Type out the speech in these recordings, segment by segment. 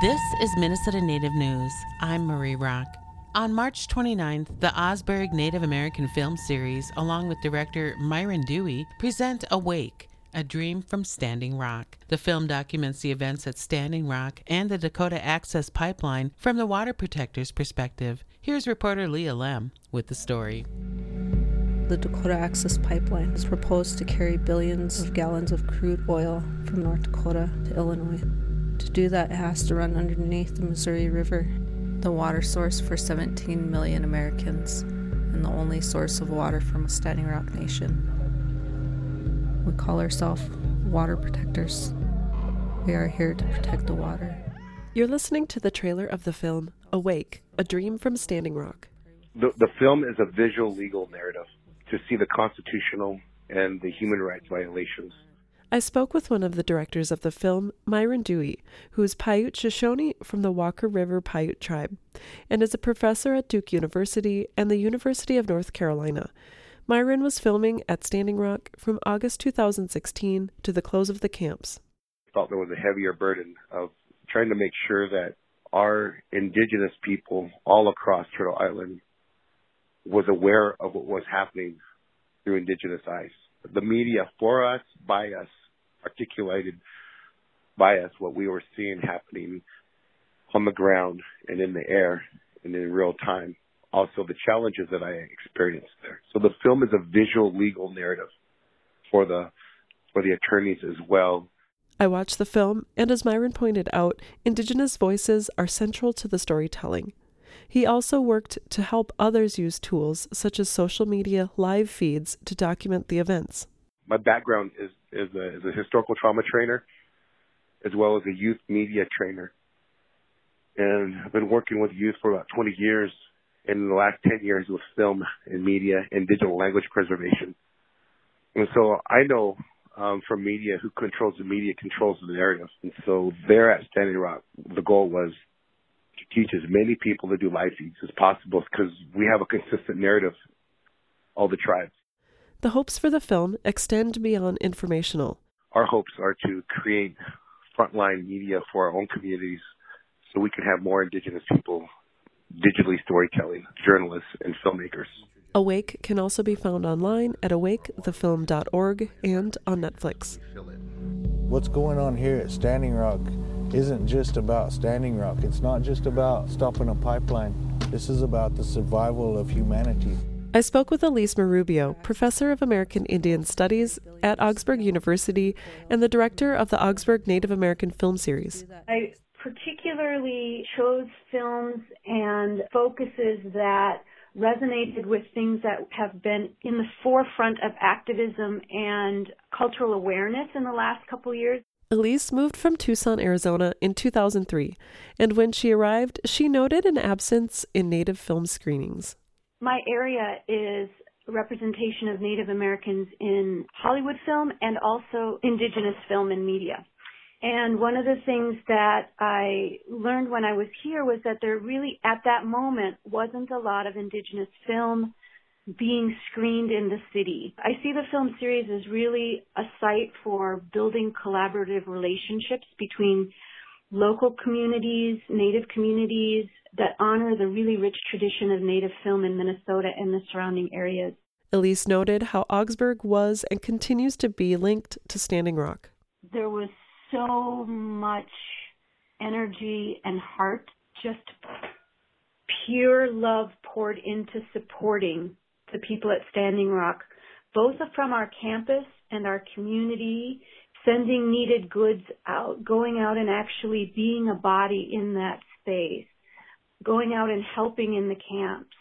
This is Minnesota Native News. I'm Marie Rock. On March 29th, the Augsburg Native American Film Series, along with director Myron Dewey, present Awake, a Dream from Standing Rock. The film documents the events at Standing Rock and the Dakota Access Pipeline from the water protector's perspective. Here's reporter Leah Lemm with the story. The Dakota Access Pipeline is proposed to carry billions of gallons of crude oil from North Dakota to Illinois. To do that, it has to run underneath the Missouri River, the water source for 17 million Americans, and the only source of water from a Standing Rock Nation. We call ourselves water protectors. We are here to protect the water. You're listening to the trailer of the film Awake, a Dream from Standing Rock. The, the film is a visual legal narrative to see the constitutional and the human rights violations I spoke with one of the directors of the film, Myron Dewey, who is Paiute Shoshone from the Walker River Paiute tribe, and is a professor at Duke University and the University of North Carolina. Myron was filming at Standing Rock from August 2016 to the close of the camps. I felt there was a heavier burden of trying to make sure that our indigenous people all across Turtle Island was aware of what was happening through indigenous eyes. The media for us, by us, articulated by us what we were seeing happening on the ground and in the air and in real time. Also, the challenges that I experienced there. So the film is a visual legal narrative for the for the attorneys as well. I watched the film, and as Myron pointed out, Indigenous voices are central to the storytelling. He also worked to help others use tools such as social media live feeds to document the events. My background is is a, is a historical trauma trainer as well as a youth media trainer. And I've been working with youth for about 20 years. And in the last 10 years with film and media and digital language preservation. And so I know um, from media who controls the media controls the narrative. And so there at Standing Rock, the goal was teach as many people to do live feeds as possible because we have a consistent narrative, all the tribes. The hopes for the film extend beyond informational. Our hopes are to create frontline media for our own communities so we can have more Indigenous people digitally storytelling, journalists, and filmmakers. Awake can also be found online at awakethefilm.org and on Netflix. What's going on here at Standing Rock isn't just about Standing Rock. It's not just about stopping a pipeline. This is about the survival of humanity. I spoke with Elise Marubbio, professor of American Indian Studies at Augsburg University and the director of the Augsburg Native American Film Series. I particularly chose films and focuses that resonated with things that have been in the forefront of activism and cultural awareness in the last couple years. Elise moved from Tucson, Arizona in 2003, and when she arrived, she noted an absence in Native film screenings. My area is representation of Native Americans in Hollywood film and also indigenous film and media. And one of the things that I learned when I was here was that there really, at that moment, wasn't a lot of indigenous film being screened in the city. I see the film series as really a site for building collaborative relationships between local communities, native communities, that honor the really rich tradition of native film in Minnesota and the surrounding areas. Elise noted how Augsburg was and continues to be linked to Standing Rock. There was so much energy and heart, just pure love poured into supporting the people at Standing Rock, both from our campus and our community, sending needed goods out, going out and actually being a body in that space going out and helping in the camps,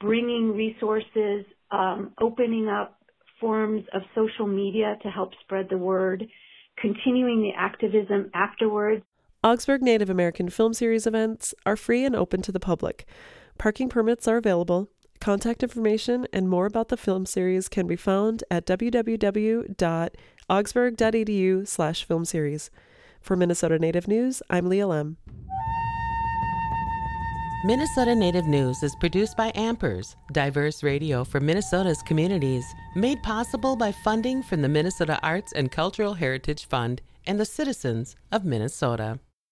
bringing resources, um, opening up forms of social media to help spread the word, continuing the activism afterwards. Augsburg Native American Film Series events are free and open to the public. Parking permits are available. Contact information and more about the film series can be found at www.augsburg.edu slash film series. For Minnesota Native News, I'm Leah Lemm. Minnesota Native News is produced by Ampers, diverse radio for Minnesota's communities, made possible by funding from the Minnesota Arts and Cultural Heritage Fund and the citizens of Minnesota.